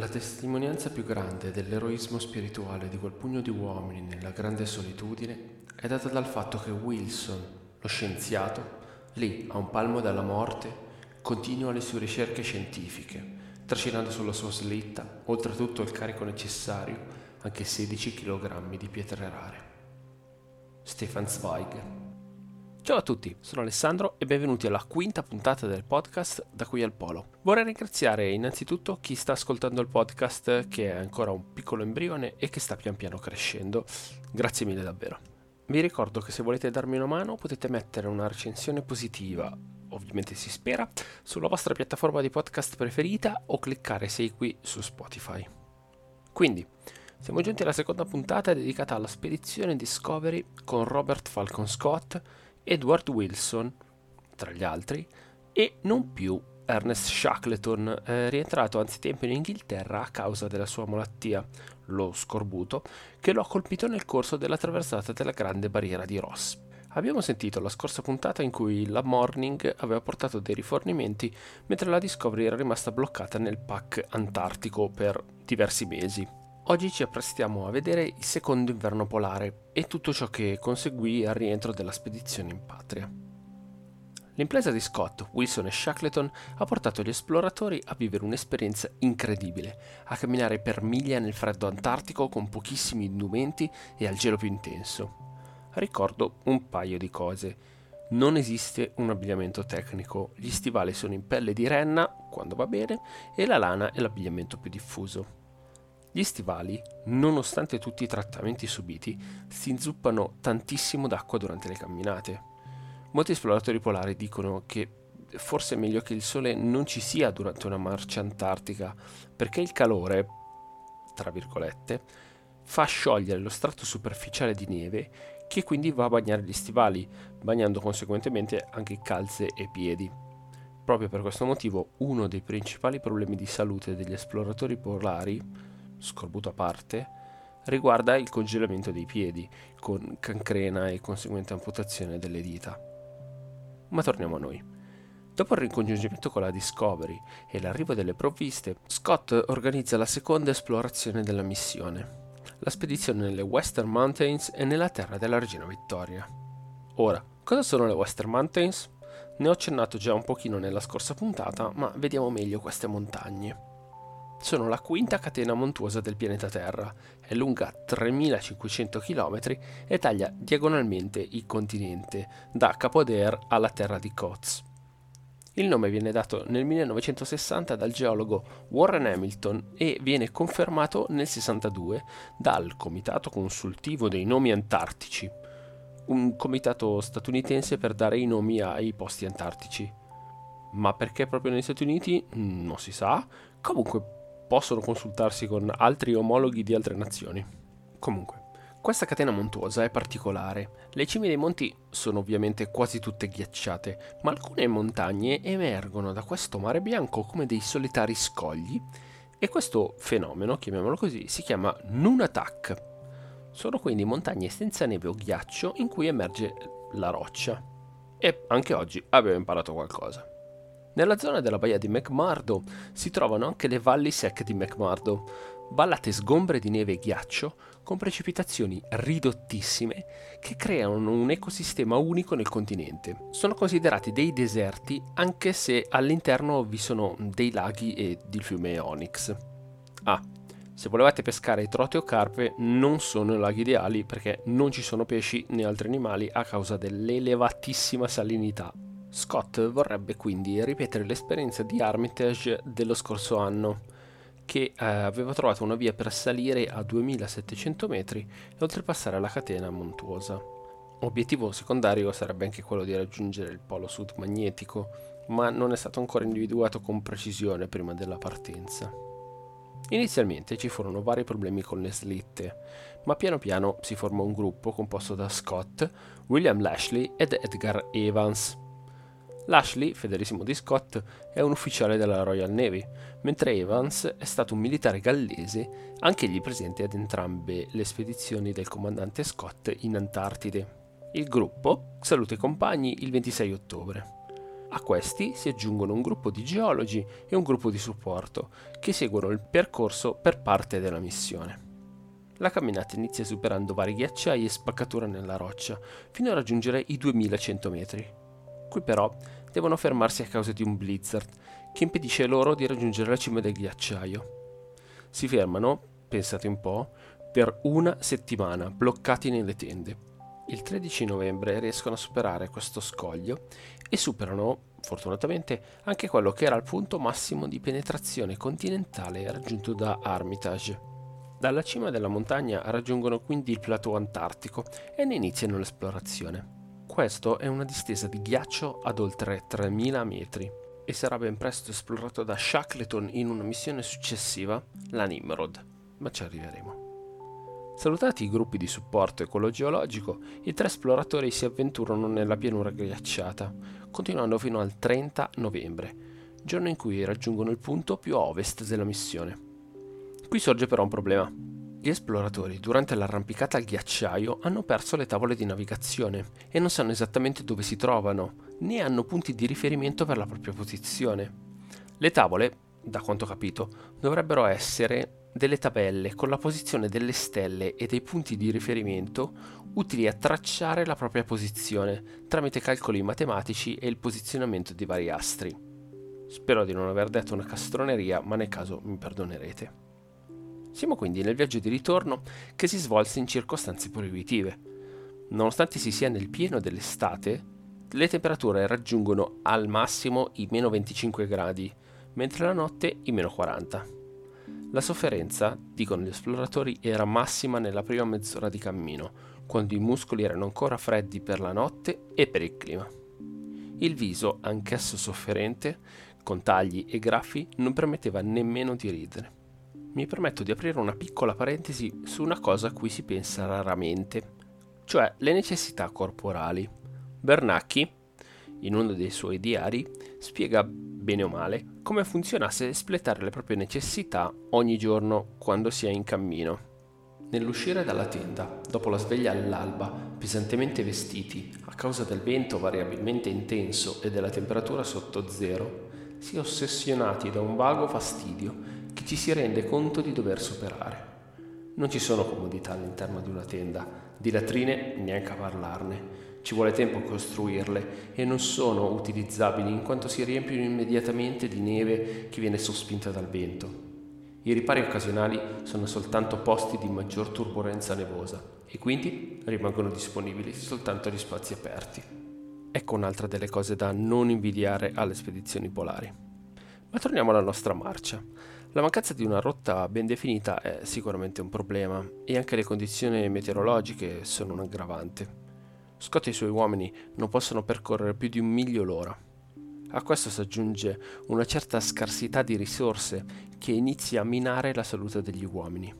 La testimonianza più grande dell'eroismo spirituale di quel pugno di uomini nella grande solitudine è data dal fatto che Wilson, lo scienziato, lì a un palmo dalla morte, continua le sue ricerche scientifiche, trascinando sulla sua slitta, oltretutto il carico necessario, anche 16 kg di pietre rare. Stefan Zweig Ciao a tutti, sono Alessandro e benvenuti alla quinta puntata del podcast Da qui al Polo. Vorrei ringraziare innanzitutto chi sta ascoltando il podcast che è ancora un piccolo embrione e che sta pian piano crescendo. Grazie mille davvero. Vi ricordo che se volete darmi una mano potete mettere una recensione positiva, ovviamente si spera, sulla vostra piattaforma di podcast preferita o cliccare segui su Spotify. Quindi, siamo giunti alla seconda puntata dedicata alla spedizione Discovery con Robert Falcon Scott Edward Wilson, tra gli altri, e non più Ernest Shackleton, eh, rientrato anzitempo in Inghilterra a causa della sua malattia, lo scorbuto, che lo ha colpito nel corso della traversata della Grande Barriera di Ross. Abbiamo sentito la scorsa puntata in cui la Morning aveva portato dei rifornimenti mentre la Discovery era rimasta bloccata nel pack antartico per diversi mesi. Oggi ci apprestiamo a vedere il secondo inverno polare e tutto ciò che conseguì al rientro della spedizione in patria. L'impresa di Scott, Wilson e Shackleton ha portato gli esploratori a vivere un'esperienza incredibile, a camminare per miglia nel freddo antartico con pochissimi indumenti e al gelo più intenso. Ricordo un paio di cose. Non esiste un abbigliamento tecnico, gli stivali sono in pelle di renna, quando va bene, e la lana è l'abbigliamento più diffuso. Gli stivali, nonostante tutti i trattamenti subiti, si inzuppano tantissimo d'acqua durante le camminate. Molti esploratori polari dicono che forse è meglio che il sole non ci sia durante una marcia antartica, perché il calore, tra virgolette, fa sciogliere lo strato superficiale di neve che quindi va a bagnare gli stivali, bagnando conseguentemente anche calze e piedi. Proprio per questo motivo uno dei principali problemi di salute degli esploratori polari scorbuto a parte, riguarda il congelamento dei piedi, con cancrena e conseguente amputazione delle dita. Ma torniamo a noi. Dopo il ricongiungimento con la Discovery e l'arrivo delle provviste, Scott organizza la seconda esplorazione della missione, la spedizione nelle Western Mountains e nella terra della regina Vittoria. Ora, cosa sono le Western Mountains? Ne ho accennato già un pochino nella scorsa puntata, ma vediamo meglio queste montagne sono la quinta catena montuosa del pianeta Terra, è lunga 3500 km e taglia diagonalmente il continente, da Capo Adare alla terra di Cots. Il nome viene dato nel 1960 dal geologo Warren Hamilton e viene confermato nel 62 dal Comitato Consultivo dei Nomi Antartici, un comitato statunitense per dare i nomi ai posti antartici. Ma perché proprio negli Stati Uniti? Non si sa. Comunque possono consultarsi con altri omologhi di altre nazioni. Comunque, questa catena montuosa è particolare. Le cime dei monti sono ovviamente quasi tutte ghiacciate, ma alcune montagne emergono da questo mare bianco come dei solitari scogli e questo fenomeno, chiamiamolo così, si chiama Nunatak. Sono quindi montagne senza neve o ghiaccio in cui emerge la roccia. E anche oggi abbiamo imparato qualcosa. Nella zona della baia di McMurdo si trovano anche le valli secche di McMurdo, ballate sgombre di neve e ghiaccio con precipitazioni ridottissime che creano un ecosistema unico nel continente. Sono considerati dei deserti anche se all'interno vi sono dei laghi e il fiume Onyx. Ah, se volevate pescare trote o carpe non sono laghi ideali perché non ci sono pesci né altri animali a causa dell'elevatissima salinità Scott vorrebbe quindi ripetere l'esperienza di Armitage dello scorso anno, che eh, aveva trovato una via per salire a 2700 metri e oltrepassare la catena montuosa. Obiettivo secondario sarebbe anche quello di raggiungere il polo sud magnetico, ma non è stato ancora individuato con precisione prima della partenza. Inizialmente ci furono vari problemi con le slitte, ma piano piano si formò un gruppo composto da Scott, William Lashley ed Edgar Evans Lashley, fedelissimo di Scott, è un ufficiale della Royal Navy, mentre Evans è stato un militare gallese, anch'egli presente ad entrambe le spedizioni del comandante Scott in Antartide. Il gruppo saluta i compagni il 26 ottobre. A questi si aggiungono un gruppo di geologi e un gruppo di supporto che seguono il percorso per parte della missione. La camminata inizia superando vari ghiacciai e spaccature nella roccia, fino a raggiungere i 2100 metri. Qui però devono fermarsi a causa di un blizzard che impedisce loro di raggiungere la cima del ghiacciaio. Si fermano, pensate un po', per una settimana, bloccati nelle tende. Il 13 novembre riescono a superare questo scoglio e superano, fortunatamente, anche quello che era il punto massimo di penetrazione continentale raggiunto da Armitage. Dalla cima della montagna raggiungono quindi il plateau antartico e ne iniziano l'esplorazione. Questo è una distesa di ghiaccio ad oltre 3000 metri e sarà ben presto esplorato da Shackleton in una missione successiva, la Nimrod, ma ci arriveremo. Salutati i gruppi di supporto ecologeologico, i tre esploratori si avventurano nella pianura ghiacciata, continuando fino al 30 novembre, giorno in cui raggiungono il punto più a ovest della missione. Qui sorge però un problema. Gli esploratori durante l'arrampicata al ghiacciaio hanno perso le tavole di navigazione e non sanno esattamente dove si trovano, né hanno punti di riferimento per la propria posizione. Le tavole, da quanto ho capito, dovrebbero essere delle tabelle con la posizione delle stelle e dei punti di riferimento utili a tracciare la propria posizione tramite calcoli matematici e il posizionamento di vari astri. Spero di non aver detto una castroneria, ma nel caso mi perdonerete. Siamo quindi nel viaggio di ritorno che si svolse in circostanze proibitive. Nonostante si sia nel pieno dell'estate, le temperature raggiungono al massimo i meno 25 gradi, mentre la notte i meno 40. La sofferenza, dicono gli esploratori, era massima nella prima mezz'ora di cammino, quando i muscoli erano ancora freddi per la notte e per il clima. Il viso, anch'esso sofferente, con tagli e graffi, non permetteva nemmeno di ridere mi permetto di aprire una piccola parentesi su una cosa a cui si pensa raramente, cioè le necessità corporali. Bernacchi, in uno dei suoi diari, spiega bene o male come funzionasse espletare le proprie necessità ogni giorno quando si è in cammino. Nell'uscire dalla tenda, dopo la sveglia all'alba, pesantemente vestiti, a causa del vento variabilmente intenso e della temperatura sotto zero, si è ossessionati da un vago fastidio che ci si rende conto di dover superare. Non ci sono comodità all'interno di una tenda, di latrine neanche a parlarne. Ci vuole tempo a costruirle e non sono utilizzabili in quanto si riempiono immediatamente di neve che viene sospinta dal vento. I ripari occasionali sono soltanto posti di maggior turbolenza nevosa e quindi rimangono disponibili soltanto agli spazi aperti. Ecco un'altra delle cose da non invidiare alle spedizioni polari. Ma torniamo alla nostra marcia. La mancanza di una rotta ben definita è sicuramente un problema e anche le condizioni meteorologiche sono un aggravante. Scott e i suoi uomini non possono percorrere più di un miglio l'ora. A questo si aggiunge una certa scarsità di risorse che inizia a minare la salute degli uomini.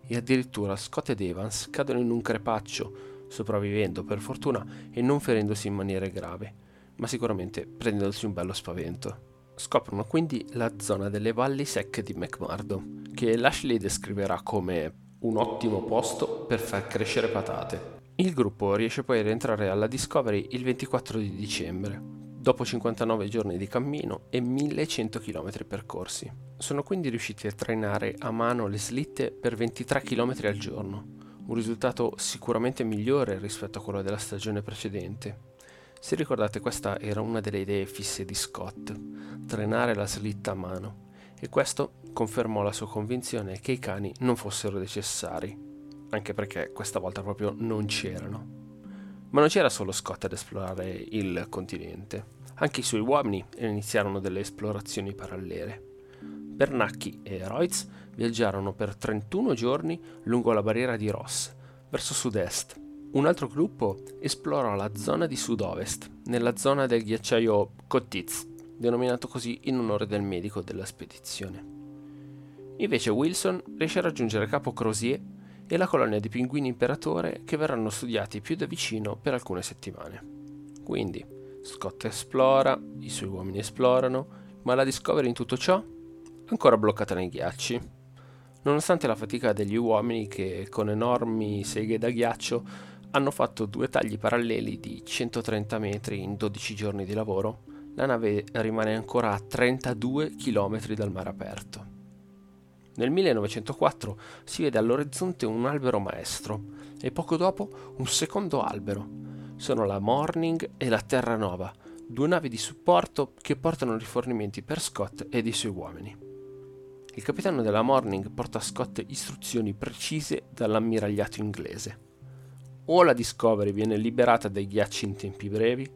E addirittura Scott ed Evans cadono in un crepaccio, sopravvivendo per fortuna e non ferendosi in maniera grave, ma sicuramente prendendosi un bello spavento. Scoprono quindi la zona delle valli secche di McMurdo, che Lashley descriverà come un ottimo posto per far crescere patate. Il gruppo riesce poi a rientrare alla Discovery il 24 di dicembre, dopo 59 giorni di cammino e 1100 km percorsi. Sono quindi riusciti a trainare a mano le slitte per 23 km al giorno, un risultato sicuramente migliore rispetto a quello della stagione precedente. Se ricordate, questa era una delle idee fisse di Scott, trenare la slitta a mano, e questo confermò la sua convinzione che i cani non fossero necessari, anche perché questa volta proprio non c'erano. Ma non c'era solo Scott ad esplorare il continente, anche i suoi uomini iniziarono delle esplorazioni parallele. Bernacchi e Reutz viaggiarono per 31 giorni lungo la barriera di Ross, verso sud-est, un altro gruppo esplorò la zona di sud-ovest, nella zona del ghiacciaio Kotitz, denominato così in onore del medico della spedizione. Invece Wilson riesce a raggiungere Capo Crozier e la colonia di pinguini imperatore che verranno studiati più da vicino per alcune settimane. Quindi Scott esplora, i suoi uomini esplorano, ma la Discovery in tutto ciò ancora bloccata nei ghiacci. Nonostante la fatica degli uomini che con enormi seghe da ghiaccio hanno fatto due tagli paralleli di 130 metri in 12 giorni di lavoro, la nave rimane ancora a 32 km dal mare aperto. Nel 1904 si vede all'orizzonte un albero maestro e poco dopo un secondo albero. Sono la Morning e la Terra Nova, due navi di supporto che portano rifornimenti per Scott ed i suoi uomini. Il capitano della Morning porta a Scott istruzioni precise dall'ammiragliato inglese. O la Discovery viene liberata dai ghiacci in tempi brevi,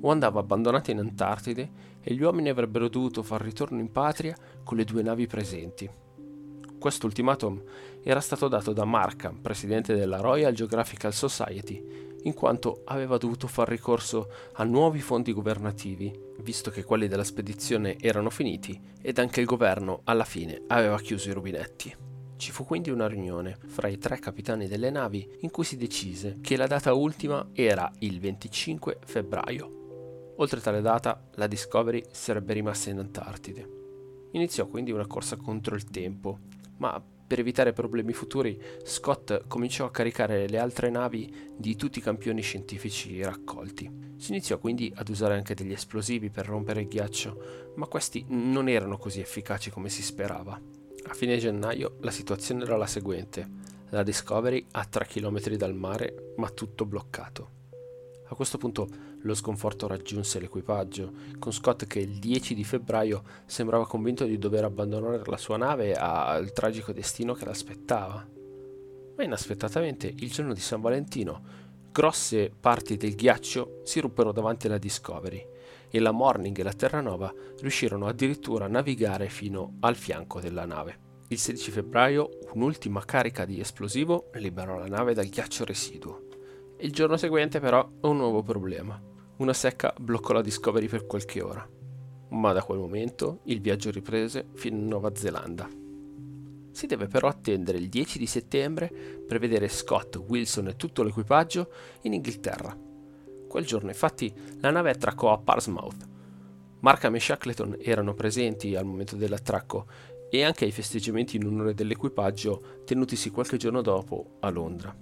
o andava abbandonata in Antartide e gli uomini avrebbero dovuto far ritorno in patria con le due navi presenti. Questo ultimatum era stato dato da Markham, presidente della Royal Geographical Society, in quanto aveva dovuto far ricorso a nuovi fondi governativi, visto che quelli della spedizione erano finiti ed anche il governo alla fine aveva chiuso i rubinetti. Ci fu quindi una riunione fra i tre capitani delle navi in cui si decise che la data ultima era il 25 febbraio. Oltre tale data, la Discovery sarebbe rimasta in Antartide. Iniziò quindi una corsa contro il tempo, ma per evitare problemi futuri, Scott cominciò a caricare le altre navi di tutti i campioni scientifici raccolti. Si iniziò quindi ad usare anche degli esplosivi per rompere il ghiaccio, ma questi non erano così efficaci come si sperava. A fine gennaio la situazione era la seguente. La Discovery a 3 km dal mare, ma tutto bloccato. A questo punto lo sconforto raggiunse l'equipaggio, con Scott che il 10 di febbraio sembrava convinto di dover abbandonare la sua nave al tragico destino che l'aspettava. Ma inaspettatamente, il giorno di San Valentino, grosse parti del ghiaccio si ruppero davanti alla Discovery e la Morning e la Terranova riuscirono addirittura a navigare fino al fianco della nave. Il 16 febbraio un'ultima carica di esplosivo liberò la nave dal ghiaccio residuo. Il giorno seguente però un nuovo problema. Una secca bloccò la Discovery per qualche ora. Ma da quel momento il viaggio riprese fino in Nuova Zelanda. Si deve però attendere il 10 di settembre per vedere Scott, Wilson e tutto l'equipaggio in Inghilterra. Quel giorno infatti la nave attraccò a Parsmouth. Markham e Shackleton erano presenti al momento dell'attracco e anche ai festeggiamenti in onore dell'equipaggio tenutisi qualche giorno dopo a Londra.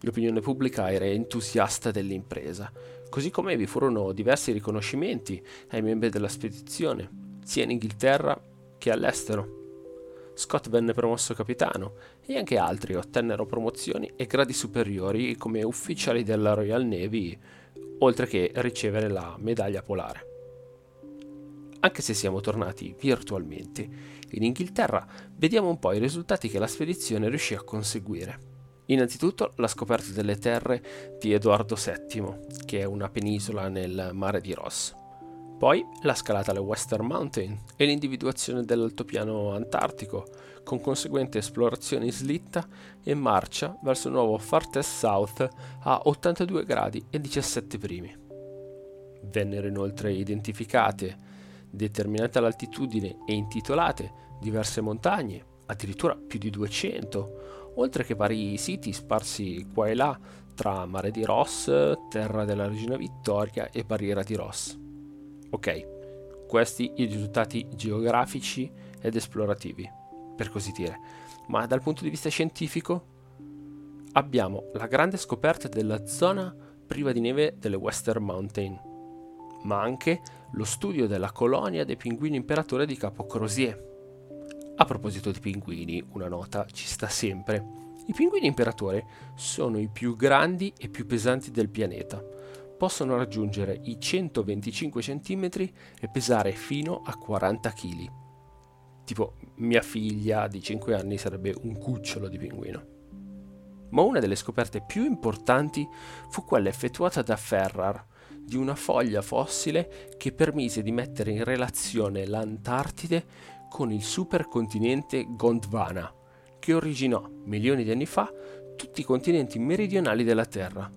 L'opinione pubblica era entusiasta dell'impresa, così come vi furono diversi riconoscimenti ai membri della spedizione, sia in Inghilterra che all'estero. Scott venne promosso capitano e anche altri ottennero promozioni e gradi superiori come ufficiali della Royal Navy, oltre che ricevere la medaglia polare. Anche se siamo tornati virtualmente in Inghilterra, vediamo un po' i risultati che la spedizione riuscì a conseguire. Innanzitutto la scoperta delle terre di Edoardo VII, che è una penisola nel mare di Ross. Poi la scalata alle Western Mountain e l'individuazione dell'altopiano antartico, con conseguente esplorazione in slitta e marcia verso il nuovo Farthest South a 82 gradi e 17 primi. Vennero inoltre identificate, determinate l'altitudine e intitolate diverse montagne, addirittura più di 200, oltre che vari siti sparsi qua e là tra Mare di Ross, Terra della Regina Vittoria e Barriera di Ross. Ok, questi i risultati geografici ed esplorativi, per così dire, ma dal punto di vista scientifico abbiamo la grande scoperta della zona priva di neve delle Western Mountain, ma anche lo studio della colonia dei pinguini imperatore di Capo Crozier a proposito di pinguini, una nota ci sta sempre. I pinguini imperatore sono i più grandi e più pesanti del pianeta. Possono raggiungere i 125 cm e pesare fino a 40 kg. Tipo, mia figlia di 5 anni sarebbe un cucciolo di pinguino. Ma una delle scoperte più importanti fu quella effettuata da Ferrar, di una foglia fossile che permise di mettere in relazione l'Antartide con il supercontinente Gondwana, che originò milioni di anni fa tutti i continenti meridionali della Terra,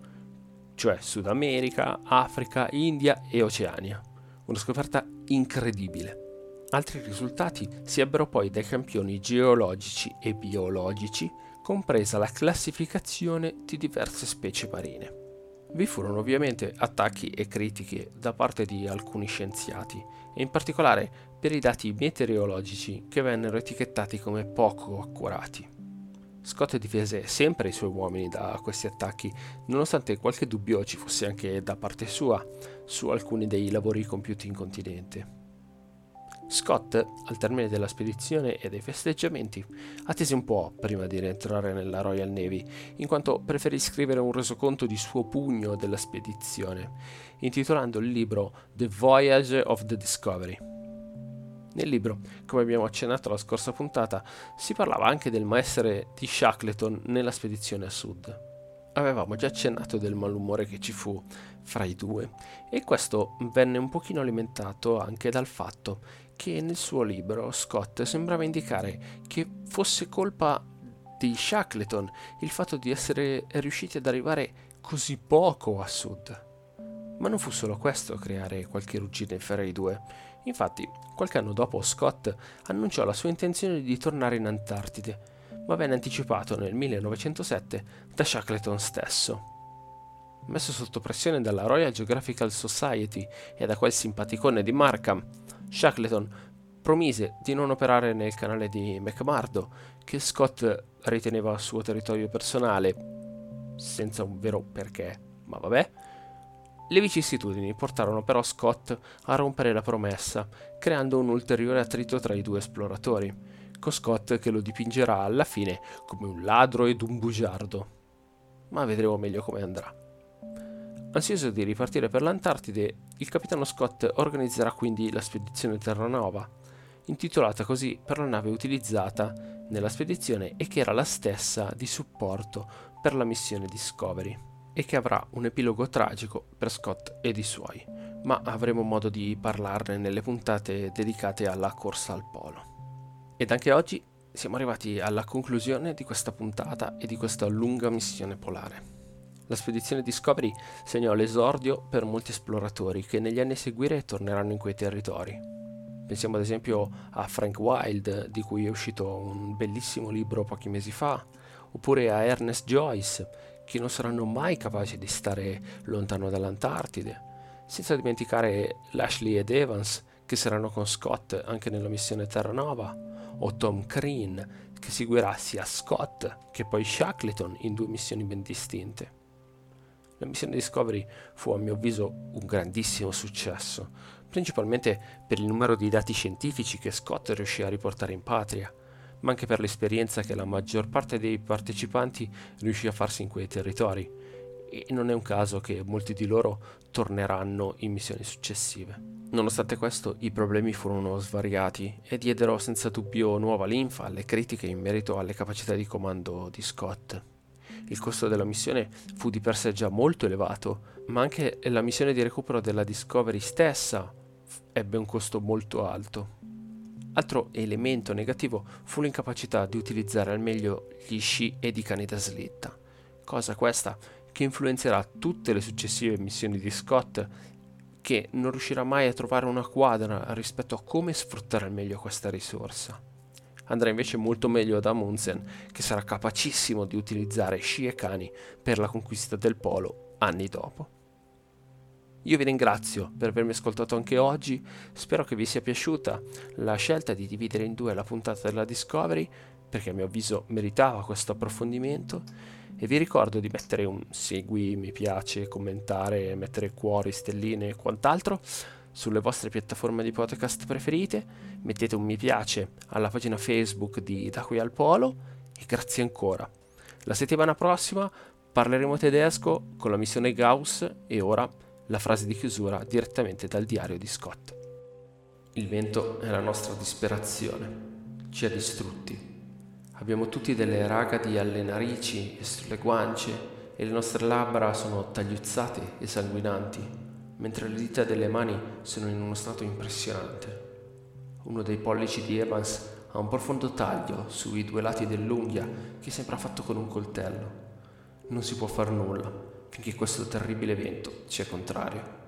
cioè Sud America, Africa, India e Oceania. Una scoperta incredibile. Altri risultati si ebbero poi dai campioni geologici e biologici, compresa la classificazione di diverse specie marine. Vi furono ovviamente attacchi e critiche da parte di alcuni scienziati, e in particolare per i dati meteorologici che vennero etichettati come poco accurati. Scott difese sempre i suoi uomini da questi attacchi, nonostante qualche dubbio ci fosse anche da parte sua su alcuni dei lavori compiuti in continente. Scott, al termine della spedizione e dei festeggiamenti, attese un po' prima di rientrare nella Royal Navy, in quanto preferì scrivere un resoconto di suo pugno della spedizione, intitolando il libro The Voyage of the Discovery. Nel libro, come abbiamo accennato la scorsa puntata, si parlava anche del maestre di Shackleton nella spedizione a sud. Avevamo già accennato del malumore che ci fu fra i due e questo venne un pochino alimentato anche dal fatto che nel suo libro Scott sembrava indicare che fosse colpa di Shackleton il fatto di essere riusciti ad arrivare così poco a sud. Ma non fu solo questo a creare qualche ruggine fra i due. Infatti, qualche anno dopo Scott annunciò la sua intenzione di tornare in Antartide, ma venne anticipato nel 1907 da Shackleton stesso. Messo sotto pressione dalla Royal Geographical Society e da quel simpaticone di Markham, Shackleton promise di non operare nel canale di McMurdo, che Scott riteneva suo territorio personale, senza un vero perché, ma vabbè, le vicissitudini portarono però Scott a rompere la promessa, creando un ulteriore attrito tra i due esploratori, con Scott che lo dipingerà alla fine come un ladro ed un bugiardo. Ma vedremo meglio come andrà. Ansioso di ripartire per l'Antartide, il capitano Scott organizzerà quindi la spedizione Terranova, intitolata così per la nave utilizzata nella spedizione e che era la stessa di supporto per la missione Discovery e che avrà un epilogo tragico per Scott ed i suoi, ma avremo modo di parlarne nelle puntate dedicate alla corsa al polo. Ed anche oggi siamo arrivati alla conclusione di questa puntata e di questa lunga missione polare. La spedizione Discovery segnò l'esordio per molti esploratori che negli anni a seguire torneranno in quei territori. Pensiamo ad esempio a Frank Wilde, di cui è uscito un bellissimo libro pochi mesi fa, oppure a Ernest Joyce, che non saranno mai capaci di stare lontano dall'Antartide, senza dimenticare Lashley ed Evans, che saranno con Scott anche nella missione Terranova, o Tom Crean, che seguirà sia Scott che poi Shackleton in due missioni ben distinte. La missione Discovery fu a mio avviso un grandissimo successo, principalmente per il numero di dati scientifici che Scott riuscì a riportare in patria, ma anche per l'esperienza che la maggior parte dei partecipanti riuscì a farsi in quei territori. E non è un caso che molti di loro torneranno in missioni successive. Nonostante questo, i problemi furono svariati e diedero senza dubbio nuova linfa alle critiche in merito alle capacità di comando di Scott. Il costo della missione fu di per sé già molto elevato, ma anche la missione di recupero della Discovery stessa ebbe un costo molto alto. Altro elemento negativo fu l'incapacità di utilizzare al meglio gli sci ed i cani da slitta, cosa questa che influenzerà tutte le successive missioni di Scott che non riuscirà mai a trovare una quadra rispetto a come sfruttare al meglio questa risorsa. Andrà invece molto meglio ad Amundsen, che sarà capacissimo di utilizzare sci e cani per la conquista del polo anni dopo. Io vi ringrazio per avermi ascoltato anche oggi, spero che vi sia piaciuta la scelta di dividere in due la puntata della Discovery, perché a mio avviso meritava questo approfondimento, e vi ricordo di mettere un segui, mi piace, commentare, mettere cuori, stelline e quant'altro sulle vostre piattaforme di podcast preferite, mettete un mi piace alla pagina Facebook di Da qui al Polo e grazie ancora. La settimana prossima parleremo tedesco con la missione Gauss e ora la frase di chiusura direttamente dal diario di Scott. Il vento è la nostra disperazione, ci ha distrutti. Abbiamo tutti delle ragadi alle narici e sulle guance e le nostre labbra sono tagliuzzate e sanguinanti, mentre le dita delle mani sono in uno stato impressionante. Uno dei pollici di Evans ha un profondo taglio sui due lati dell'unghia che sembra fatto con un coltello. Non si può far nulla finché questo terribile evento ci è contrario.